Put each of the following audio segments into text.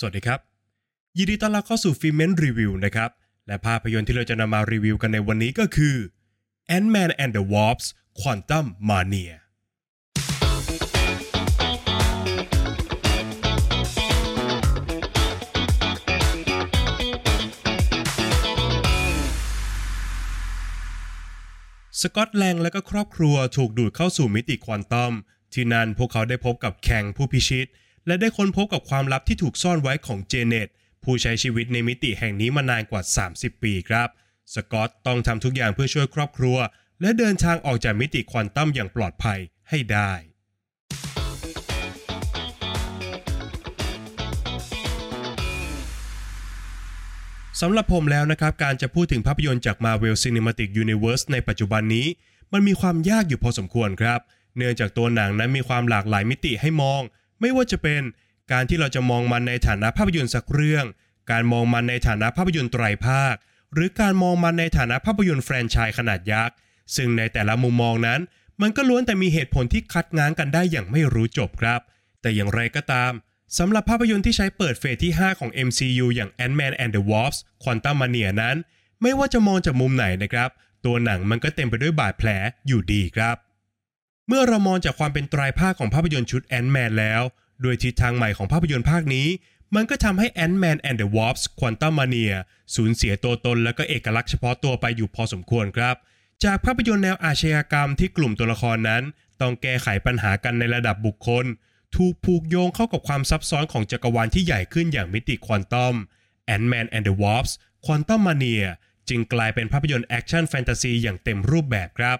สวัสดีครับ ยินดีต้อนรับเข้าสู่ฟิเมนรีวิวนะครับ และภาพยนตร์ที่เราจะนำมารีวิวกันในวันนี้ก็คือ Ant-Man and the Wasp Quantum Mania สกอตแลงและก็ครอบครัวถูกดูดเข้าสู่มิติควอนตัมที่นั่นพวกเขาได้พบกับแข่งผู้พิชิต และได้ค้นพบกับความลับที่ถูกซ่อนไว้ของเจเน็ตผู้ใช้ชีวิตในมิติแห่งนี้มานานกว่า 30 ปีครับ สกอตต้องทำทุกอย่างเพื่อช่วยครอบครัว และเดินทางออกจากมิติควอนตัมอย่างปลอดภัยให้ได้สำหรับผมแล้วนะครับ การจะพูดถึงภาพยนตร์จาก Marvel Cinematic Universe ในปัจจุบันนี้ มันมีความยากอยู่พอสมควรครับ เนื่องจากตัวหนังนั้นมีความหลากหลายมิติให้มอง ไม่ว่าจะเป็นการที่เราจะมองมันในฐานะภาพยนตร์สักเรื่อง การมองมันในฐานะภาพยนตร์ไตรภาค หรือการมองมันในฐานะภาพยนตร์แฟรนไชส์ขนาดยักษ์ ซึ่งในแต่ละมุมมองนั้น มันก็ล้วนแต่มีเหตุผลที่คัดง้างกันได้อย่างไม่รู้จบครับ แต่อย่างไรก็ตามสำหรับภาพยนตร์ที่ใช้เปิดเฟสที่ 5 ของ MCU อย่าง Ant-Man and the Wasp Quantum Mania นั้น ไม่ว่าจะมองจากมุมไหนนะครับ ตัวหนังมันก็เต็มไปด้วยบาดแผลอยู่ดีครับ เมื่อเรามองจากความเป็นตรายภาคของภาพยนตร์ชุด Ant-Man แล้ว โดยทิศทางใหม่ของภาพยนตร์ภาคนี้ มันก็ทำให้ Ant-Man and the Wasp Quantum Mania สูญเสียตัวตนและก็เอกลักษณ์เฉพาะตัวไปอยู่พอสมควรครับ จากภาพยนตร์แนวอาชญากรรมที่กลุ่มตัวละครนั้น ต้องแก้ไขปัญหากันในระดับบุคคล ถูกผูกโยงเข้ากับความซับซ้อนของจักรวาลที่ใหญ่ขึ้นอย่างมิติควอนตัม Ant-Man and the Wasp Quantumania จึงกลายเป็นภาพยนตร์แอคชั่นแฟนตาซีอย่างเต็มรูปแบบครับ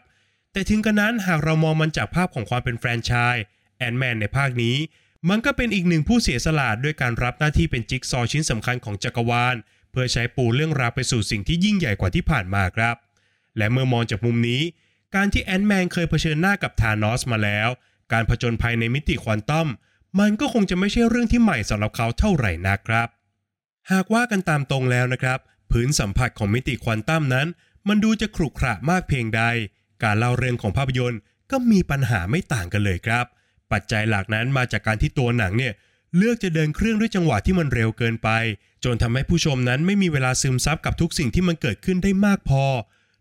แต่ถึงกระนั้นหากเรามองมันจากภาพของความเป็นแฟรนไชส์ Ant-Man ในภาคนี้ มันก็เป็นอีกหนึ่งผู้เสียสละด้วยการรับหน้าที่เป็นจิ๊กซอว์ชิ้นสำคัญของจักรวาล เพื่อใช้ปูเรื่องราวไปสู่สิ่งที่ยิ่งใหญ่กว่าที่ผ่านมาครับ และเมื่อมองจากมุมนี้ การที่ Ant-Man เคยเผชิญหน้ากับธานอสมาแล้ว การผจญภัยในมิติควอนตัมมันก็คงจะไม่ใช่เรื่องที่ใหม่สำหรับเขาเท่าไหร่นักครับ หากว่ากันตามตรงแล้วนะครับ พื้นสัมผัสของมิติควอนตัมนั้น มันดูจะขรุขระมากเพียงใด การเล่าเรื่องของภาพยนตร์ก็มีปัญหาไม่ต่างกันเลยครับ ปัจจัยหลักนั้นมาจากการที่ตัวหนังเนี่ยเลือกจะเดินเครื่องด้วยจังหวะที่มันเร็วเกินไป จนทำให้ผู้ชมนั้นไม่มีเวลาซึมซับกับทุกสิ่งที่มันเกิดขึ้นได้มากพอ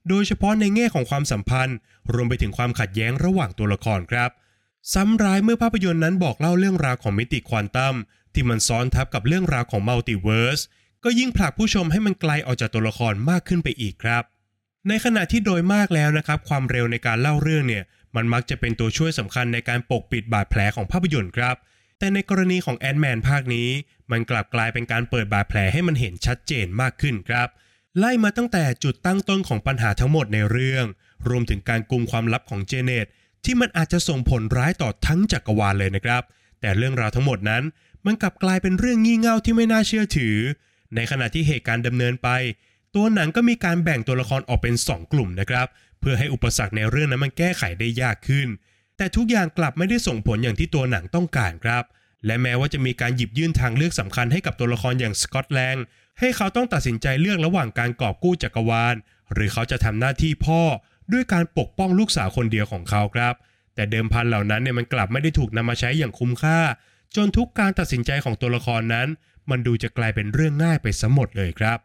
โดยเฉพาะในแง่ของความสัมพันธ์ รวมไปถึงความขัดแย้งระหว่างตัวละครครับ ซ้ำร้ายเมื่อภาพยนตร์นั้นบอกเล่าเรื่องราวของมิติควอนตัมที่มันซ้อนทับกับเรื่องราวของ multiverse ก็ยิ่งผลักผู้ชมให้มันไกลออกจากตัวละครมากขึ้นไปอีกครับ ในขณะที่โดยมากแล้วนะครับ ความเร็วในการเล่าเรื่องเนี่ย มันมักจะเป็นตัวช่วยสำคัญในการปกปิดบาดแผลของภาพยนตร์ครับ แต่ในกรณีของ Ant-Man ภาคนี้ มันกลับกลายเป็นการเปิดบาดแผลให้มันเห็นชัดเจนมากขึ้นครับ ไล่มาตั้งแต่จุดตั้งต้นของปัญหาทั้งหมดในเรื่อง รวมถึงการกุมความลับของเจเนตที่มันอาจจะส่งผลร้ายต่อทั้งจักรวาลเลยนะครับ แต่เรื่องราวทั้งหมดนั้น มันกลับกลายเป็นเรื่องงี่เง่าที่ไม่น่าเชื่อถือ ในขณะที่เหตุการณ์ดำเนินไป ตัวหนังก็มีการแบ่งตัวละครออกเป็น 2 กลุ่มนะครับ เพื่อให้อุปสรรคในเรื่องนั้นมันแก้ไขได้ยากขึ้น แต่ทุกอย่างกลับไม่ได้ส่งผลอย่างที่ตัวหนังต้องการครับ และแม้ว่าจะมีการหยิบยื่นทางเลือกสำคัญให้กับตัวละครอย่างสกอตแลนด์ให้เขาต้องตัดสินใจเลือกระหว่างการกอบกู้จักรวาล หรือเขาจะทำหน้าที่พ่อด้วยการปกป้องลูกสาวคนเดียวของเขาครับ แต่เดิมพันเหล่านั้นเนี่ยมันกลับไม่ได้ถูกนำมาใช้อย่างคุ้มค่า จนทุกการตัดสินใจของตัวละครนั้น มันดูจะกลายเป็นเรื่องง่ายไปซะหมดเลยครับ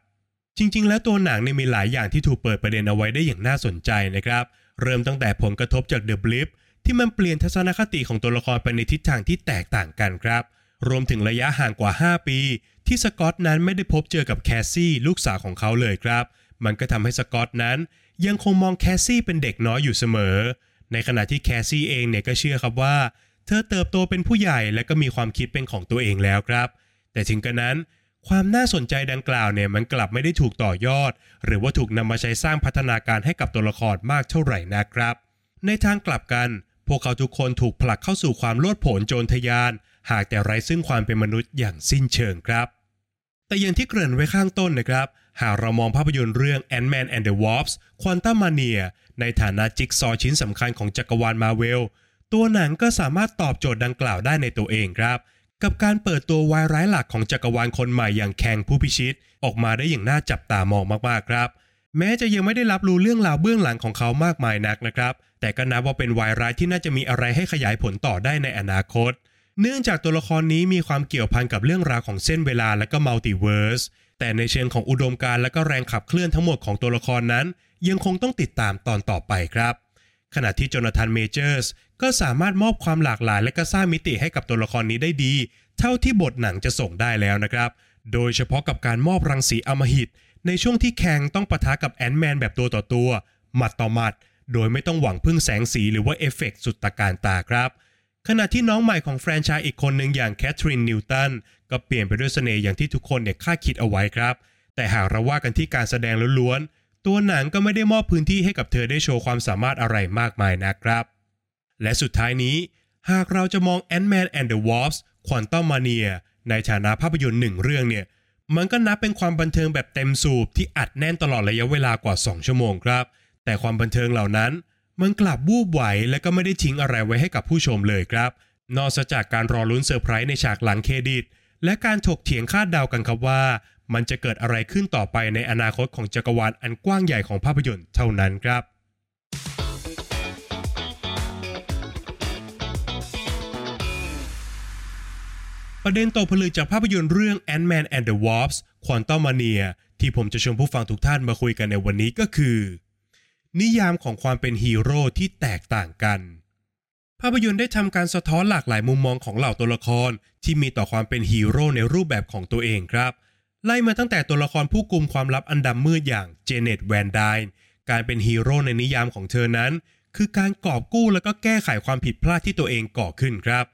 จริง ๆ แล้วตัวหนังเนี่ยมีหลายอย่างที่ถูกเปิดประเด็นเอาไว้ได้อย่างน่าสนใจนะครับ เริ่มตั้งแต่ผลกระทบจากเดอะบลิปที่มันเปลี่ยนทัศนคติของตัวละครไปในทิศทางที่แตกต่างกันครับ รวมถึงระยะห่างกว่า 5 ปี ที่สกอตนั้นไม่ได้พบเจอกับแคสซี่ลูกสาวของเขาเลยครับ มันก็ทำให้สกอตนั้น ยังคงมองแคสซี่เป็นเด็กน้อยอยู่เสมอ ในขณะที่แคสซี่เองเนี่ยก็เชื่อครับว่า เธอเติบโตเป็นผู้ใหญ่และก็มีความคิดเป็นของตัวเองแล้วครับ แต่ถึงกระนั้น ความน่าสนใจดังกล่าวเนี่ยมันกลับไม่ได้ถูกต่อยอด หรือว่าถูกนำมาใช้สร้างพัฒนาการให้กับตัวละครมากเท่าไหร่นะครับ ในทางกลับกัน พวกเขาทุกคนถูกผลักเข้าสู่ความโลดโผนโจรทยาน หากแต่ไร้ซึ่งความเป็นมนุษย์อย่างสิ้นเชิงครับ แต่อย่างที่เกริ่นไว้ข้างต้นนะครับ หากเรามองภาพยนตร์เรื่อง Ant-Man and the Wasp Quantum Mania ในฐานะจิ๊กซอว์ชิ้นสำคัญของจักรวาลมาเวลตัวหนังก็สามารถตอบโจทย์ดังกล่าวได้ในตัวเองครับ กับการเปิดตัววายร้ายหลักของจักรวาลคนใหม่อย่างแคงผู้พิชิต ออกมาได้อย่างน่าจับตามองมากๆครับ แม้จะยังไม่ได้รับรู้เรื่องราวเบื้องหลังของเขามากมายนักนะครับ แต่ก็นับว่าเป็นวายร้ายที่น่าจะมีอะไรให้ขยายผลต่อได้ในอนาคต เนื่องจากตัวละครนี้มีความเกี่ยวพันกับเรื่องราวของเส้นเวลาและก็ multiverse แต่ในเชิงของอุดมการณ์และก็แรงขับเคลื่อนทั้งหมดของตัวละครนั้น ยังคงต้องติดตามตอนต่อไปครับ ขณะที่โจนาธานเมเจอร์สก็สามารถมอบความหลากหลายและก็สร้างมิติให้กับตัวละครนี้ได้ดี เท่าที่บทหนังจะส่งได้แล้วนะครับ โดยเฉพาะกับการมอบรังสีอำมหิต ในช่วงที่แคงต้องปะทะกับ Ant-Man แบบตัวต่อตัว หมัดต่อหมัด โดยไม่ต้องหวังพึ่งแสงสีหรือว่าเอฟเฟกต์สุดตระการตาครับขณะที่น้องใหม่ของแฟรนไชส์อีกคนหนึ่งอย่างแคทรินนิวตันก็เปี่ยมไปด้วยเสน่ห์อย่างที่ทุกคนเนี่ยคาดคิดเอาไว้ครับ แต่หากเราว่ากันที่การแสดงล้วนๆ ตัวหนังก็ไม่ได้มอบพื้นที่ให้กับเธอได้โชว์ความสามารถอะไรมากมายนะครับ และสุดท้ายนี้ หากเราจะมอง Ant-Man and the Wasp Quantum Mania ในฐานะภาพยนตร์หนึ่งเรื่องเนี่ย มันก็นับเป็นความบันเทิงแบบเต็มสูบที่อัดแน่นตลอดระยะเวลากว่า 2 ชั่วโมงครับ แต่ความบันเทิงเหล่านั้น มันกลับวูบไหวและก็ไม่ได้ทิ้งอะไรไว้ให้กับผู้ชมเลยครับ นอกจากการรอลุ้นเซอร์ไพรส์ในฉากหลังเครดิต และการถกเถียงคาดเดากันครับว่า มันจะเกิดอะไรขึ้นต่อไปในอนาคตของจักรวาลอันกว้างใหญ่ของภาพยนตร์เท่านั้นครับประเด็นตกผลึกจากภาพยนตร์เรื่อง Ant-Man and the Wasp Quantumania ที่ผมจะชวนผู้ฟังทุกท่านมาคุยกันในวันนี้ก็คือ นิยามของความเป็นฮีโร่ที่แตกต่างกัน ภาพยนตร์ได้ทำการสะท้อนหลากหลายมุมมองของเหล่าตัวละครที่มีต่อความเป็นฮีโร่ในรูปแบบของตัวเองครับ ไล่มาตั้งแต่ตัวละครผู้กุมความลับอันดำมืดอย่างเจเน็ตแวนไดน์การเป็นฮีโร่ในนิยามของเธอนั้น คือการกอบกู้แล้วก็แก้ไขความผิดพลาดที่ตัวเองก่อขึ้นครับ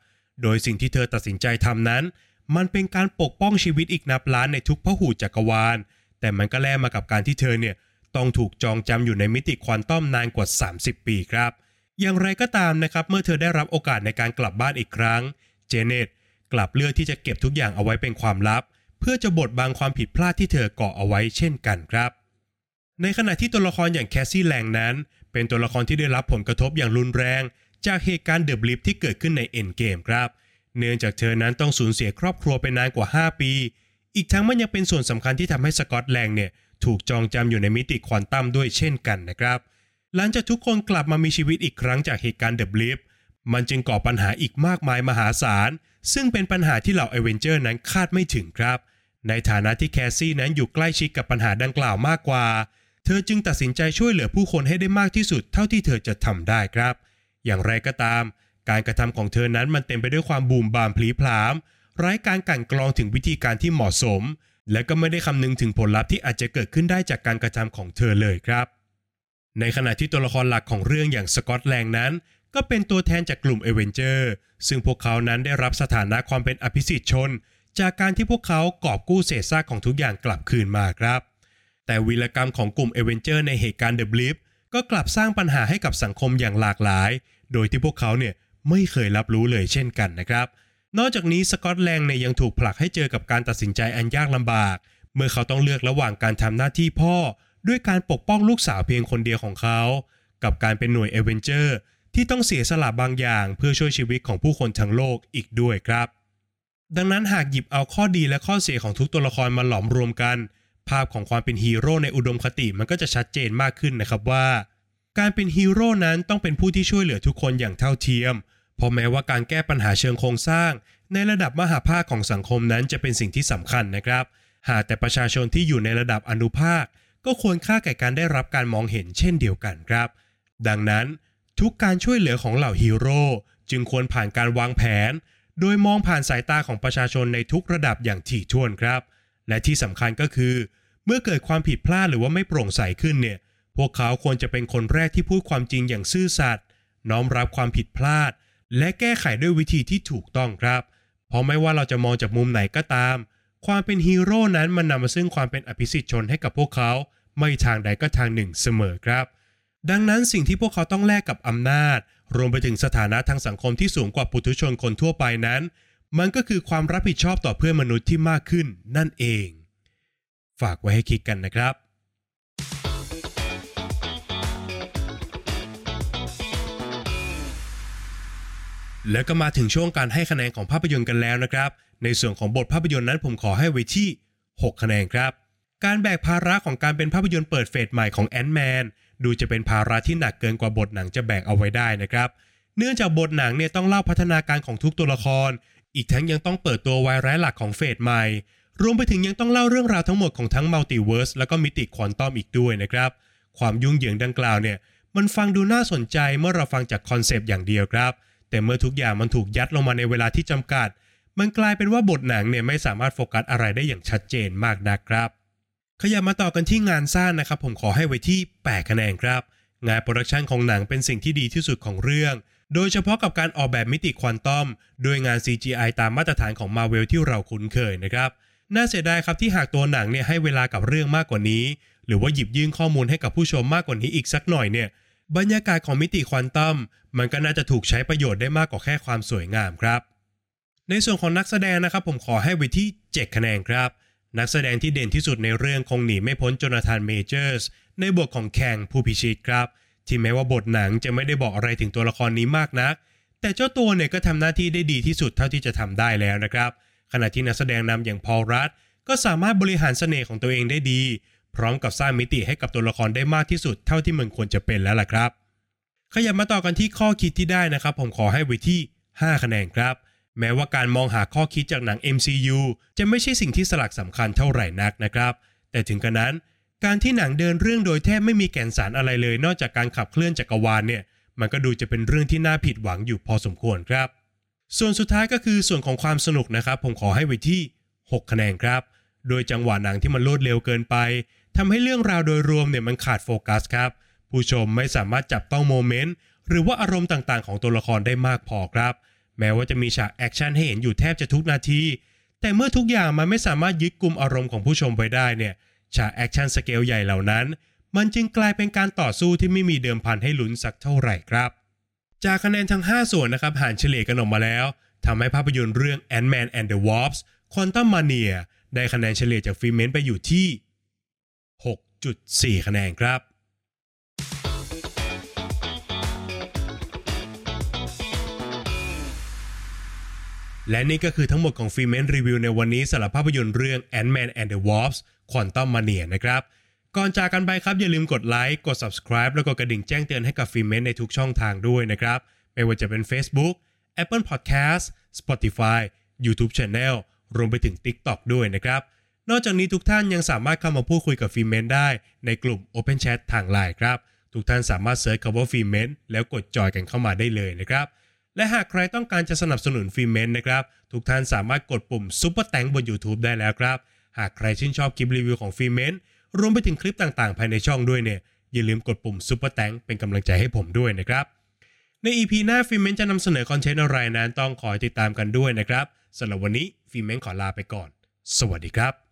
โดยสิ่งที่เธอตัดสินใจทำนั้น มันเป็นการปกป้องชีวิตอีกนับล้านในทุกพหูจักรวาล แต่มันก็แลกมากับการที่เธอเนี่ยต้องถูกจองจำอยู่ในมิติควอนตัมนานกว่า 30 ปีครับ อย่างไรก็ตามนะครับเมื่อเธอได้รับโอกาสในการกลับบ้านอีกครั้ง เจเน็ตกลับเลือกที่จะเก็บทุกอย่างเอาไว้เป็นความลับ เพื่อจะบดบังความผิดพลาดที่เธอก่อเอาไว้เช่นกันครับ ในขณะที่ตัวละครอย่างแคสซี่แลงนั้น เป็นตัวละครที่ได้รับผลกระทบอย่างรุนแรง จากเหตุการณ์ The Blip ที่เกิดขึ้นใน Endgame ครับ เนื่องจากเธอนั้นต้องสูญเสียครอบครัวไปนานกว่า 5 ปี อีกทั้งมันยังเป็นส่วนสำคัญที่ทำให้สกอตแลงเนี่ยถูกจองจำอยู่ในมิติควอนตัมด้วยเช่นกันนะครับ หลังจากทุกคนกลับมามีชีวิตอีกครั้งจากเหตุการณ์ The Blip มันจึงก่อปัญหาอีกมากมายมหาศาล ซึ่งเป็นปัญหาที่เหล่าเอเวนเจอร์นั้นคาดไม่ถึงครับ ในฐานะที่แคสซี่นั้นอยู่ใกล้ชิดกับปัญหาดังกล่าวมากกว่า เธอจึงตัดสินใจช่วยเหลือผู้คนให้ได้มากที่สุดเท่าที่เธอจะทำได้ครับ อย่างไรก็ตาม การกระทำของเธอนั้นมันเต็มไปด้วยความบูมบามพลีพลามไร้การกั่นกรองถึงวิธีการที่เหมาะสม และก็ไม่ได้คำนึงถึงผลลัพธ์ที่อาจจะเกิดขึ้นได้จากการกระทำของเธอเลยครับ ในขณะที่ตัวละครหลักของเรื่องอย่างสกอตแลงนั้น ก็เป็นตัวแทนจากกลุ่มเอเวนเจอร์ซึ่งพวกเขานั้นได้รับสถานะความเป็นอภิสิทธิชน จากการที่พวกเขากอบกู้เศษซากของทุกอย่างกลับคืนมาครับ แต่วีรกรรมของกลุ่มเอเวนเจอร์ในเหตุการณ์ The Blip ก็กลับสร้างปัญหาให้กับสังคมอย่างหลากหลาย โดยที่พวกเขาเนี่ยไม่เคยรับรู้เลยเช่นกันนะครับ นอกจากนี้สกอตแลงเนี่ยยังถูกผลักให้เจอกับการตัดสินใจอันยากลำบาก เมื่อเขาต้องเลือกระหว่างการทำหน้าที่พ่อ ด้วยการปกป้องลูกสาวเพียงคนเดียวของเขา กับการเป็นหน่วยเอเวนเจอร์ ที่ต้องเสียสละบางอย่างเพื่อช่วยชีวิตของผู้คนทั้งโลกอีกด้วยครับ ดังนั้นหากหยิบเอาข้อดีและข้อเสียของทุกตัวละครมาหลอมรวมกัน ภาพของความเป็นฮีโร่ในอุดมคติมันก็จะชัดเจนมากขึ้นนะครับว่า การเป็นฮีโร่นั้นต้องเป็นผู้ที่ช่วยเหลือทุกคนอย่างเท่าเทียมเพราะแม้ว่าการแก้ปัญหาเชิงโครงสร้าง ในระดับมหภาคของสังคมนั้นจะเป็นสิ่งที่สำคัญนะครับ หากแต่ประชาชนที่อยู่ในระดับอนุภาค ก็ควรค่าแก่การได้รับการมองเห็นเช่นเดียวกันครับ ดังนั้น ทุกการช่วยเหลือของเหล่าฮีโร่จึงควรผ่านการวางแผน โดยมองผ่านสายตาของประชาชนในทุกระดับอย่างถี่ถ้วนครับ และที่สำคัญก็คือ เมื่อเกิดความผิดพลาดหรือว่าไม่โปร่งใสขึ้นเนี่ย พวกเขาควรจะเป็นคนแรกที่พูดความจริงอย่างซื่อสัตย์น้อมรับความผิดพลาด และแก้ไขด้วยวิธีที่ถูกต้องครับ เพราะไม่ว่าเราจะมองจากมุมไหนก็ตาม ความเป็นฮีโร่นั้นมันนำมาซึ่งความเป็นอภิสิทธิ์ชนให้กับพวกเขา ไม่ทางใดก็ทางหนึ่งเสมอครับ ดังนั้นสิ่งที่พวกเขาต้องแลกกับอำนาจ รวมไปถึงสถานะทางสังคมที่สูงกว่าปุถุชนคนทั่วไปนั้น มันก็คือความรับผิดชอบต่อเพื่อนมนุษย์ที่มากขึ้นนั่นเอง ฝากไว้ให้คิดกันนะครับ แล้วก็มาถึงช่วงการให้คะแนนของภาพยนตร์กันแล้วนะครับ ในส่วนของบทภาพยนตร์นั้นผมขอให้ไว้ที่ 6 คะแนนครับ การแบกภาระของการเป็นภาพยนตร์เปิดเฟสใหม่ของ Ant-Man ดูจะเป็นภาระที่หนักเกินกว่าบทหนังจะแบกเอาไว้ได้นะครับ เนื่องจากบทหนังเนี่ยต้องเล่าพัฒนาการของทุกตัวละคร อีกทั้งยังต้องเปิดตัววายร้ายหลักของเฟสใหม่ รวมไปถึงยังต้องเล่าเรื่องราวทั้งหมดของทั้ง multiverse แล้วก็มิติควอนตัมอีกด้วยนะครับ ความยุ่งเหยิงดังกล่าวเนี่ยมันฟังดูน่าสนใจเมื่อเราฟังจากคอนเซปต์อย่างเดียวครับ แต่เมื่อทุกอย่างมันถูกยัดลงมาในเวลาที่จำกัด มันกลายเป็นว่าบทหนังเนี่ยไม่สามารถโฟกัสอะไรได้อย่างชัดเจนมากนักครับ ขยับมาต่อกันที่งานสร้างนะครับ ผมขอให้ไว้ที่ 8 คะแนนครับ งาน production ของหนังเป็นสิ่งที่ดีที่สุดของเรื่อง โดยเฉพาะกับการออกแบบมิติควอนตัมโดยงาน CGI ตามมาตรฐานของ Marvel ที่เราคุ้นเคยนะครับ น่าเสียดายครับที่หากตัวหนังเนี่ยให้เวลากับเรื่องมากกว่านี้ หรือว่าหยิบยื่นข้อมูลให้กับผู้ชมมากกว่านี้อีกสักหน่อยเนี่ยบรรยากาศของมิติควอนตัมมันก็น่าจะถูกใช้ประโยชน์ได้มากกว่าแค่ความสวยงามครับ ในส่วนของนักแสดงนะครับผมขอให้ไว้ที่ 7 คะแนนครับ นักแสดงที่เด่นที่สุดในเรื่องคงหนีไม่พ้นโจนาธานเมเจอร์สในบทของแข่งผู้พิชิตครับ ที่แม้ว่าบทหนังจะไม่ได้บอกอะไรถึงตัวละครนี้มากนัก แต่เจ้าตัวเนี่ยก็ทำหน้าที่ได้ดีที่สุดเท่าที่จะทำได้แล้วนะครับ ขณะที่นักแสดงนำอย่างพอลรัตก็สามารถบริหารเสน่ห์ของตัวเองได้ดี พร้อมกับสร้างมิติให้กับตัวละครได้มากที่สุดเท่าที่มันควรจะเป็นแล้วล่ะครับ ขยับมาต่อกันที่ข้อคิดที่ได้นะครับ ผมขอให้ไว้ที่ 5 คะแนนครับ แม้ว่าการมองหาข้อคิดจากหนัง MCU จะไม่ใช่สิ่งที่สลักสำคัญเท่าไหร่นักนะครับ แต่ถึงกระนั้น การที่หนังเดินเรื่องโดยแทบไม่มีแก่นสารอะไรเลย นอกจากการขับเคลื่อนจักรวาลเนี่ย มันก็ดูจะเป็นเรื่องที่น่าผิดหวังอยู่พอสมควรครับ ส่วนสุดท้ายก็คือส่วนของความสนุกนะครับ ผมขอให้ไว้ที่ 6 คะแนนครับ โดยจังหวะหนังที่มันรวดเร็วเกินไปทำให้เรื่องราวโดยรวมเนี่ยมันขาดโฟกัสครับ ผู้ชมไม่สามารถจับต้อง moment หรือว่าอารมณ์ต่างๆ ของตัวละครได้มากพอครับ แม้ว่าจะมีฉากแอคชั่นให้เห็นอยู่แทบจะทุกนาที แต่เมื่อทุกอย่างมันไม่สามารถยึดกลุ่มอารมณ์ของผู้ชมไว้ได้เนี่ยฉากแอคชั่นสเกลใหญ่เหล่านั้น มันจึงกลายเป็นการต่อสู้ที่ไม่มีเดิมพันให้ลุ้นสักเท่าไหร่ครับ จากคะแนนทั้ง 5 ส่วนนะครับหารเฉลี่ยกันออกมาแล้วทำให้ภาพยนตร์เรื่อง Ant-Man and the Wasp Quantum Mania ได้คะแนนเฉลี่ยจากฟิเมนไปอยู่ที่ 6.4 คะแนนครับ และนี่ก็คือทั้งหมดของฟิเมนรีวิวในวันนี้สำหรับภาพยนตร์เรื่อง Ant-Man and the Wasp Quantum Mania นะครับ ก่อนจากกันไปครับอย่าลืมกดไลค์กด subscribe แล้วก็กระดิ่งแจ้งเตือนให้กับฟิเมนในทุกช่องทางด้วยนะครับ ไม่ว่าจะเป็น Facebook Apple Podcast Spotify YouTube Channel รวมไปถึง TikTok ด้วยนะครับ นอกจากนี้ทุกท่านยังสามารถเข้ามาพูดคุยกับฟิเมนได้ในกลุ่ม Open Chat ทางไลน์ครับ ทุกท่านสามารถ search คำว่าฟิเมนแล้วกดจอยกันเข้ามาได้เลยนะครับ และหากใครต้องการจะสนับสนุนฟิเมนนะครับ ทุกท่านสามารถกดปุ่ม Super Thanks บน YouTube ได้แล้วครับ หากใครชื่นชอบคลิปรีวิวของฟิเมนรวมไปถึงคลิปต่างๆ ภายในช่องด้วยเนี่ย อย่าลืมกดปุ่ม Super Thanks เป็นกำลังใจให้ผมด้วยนะครับ ใน EP หน้าฟิเมนจะนำเสนอคอนเทนต์อะไรนั้นต้องคอยติดตามกันด้วยนะครับสำหรับวันนี้ฟิเมนขอลาไปก่อน สวัสดีครับ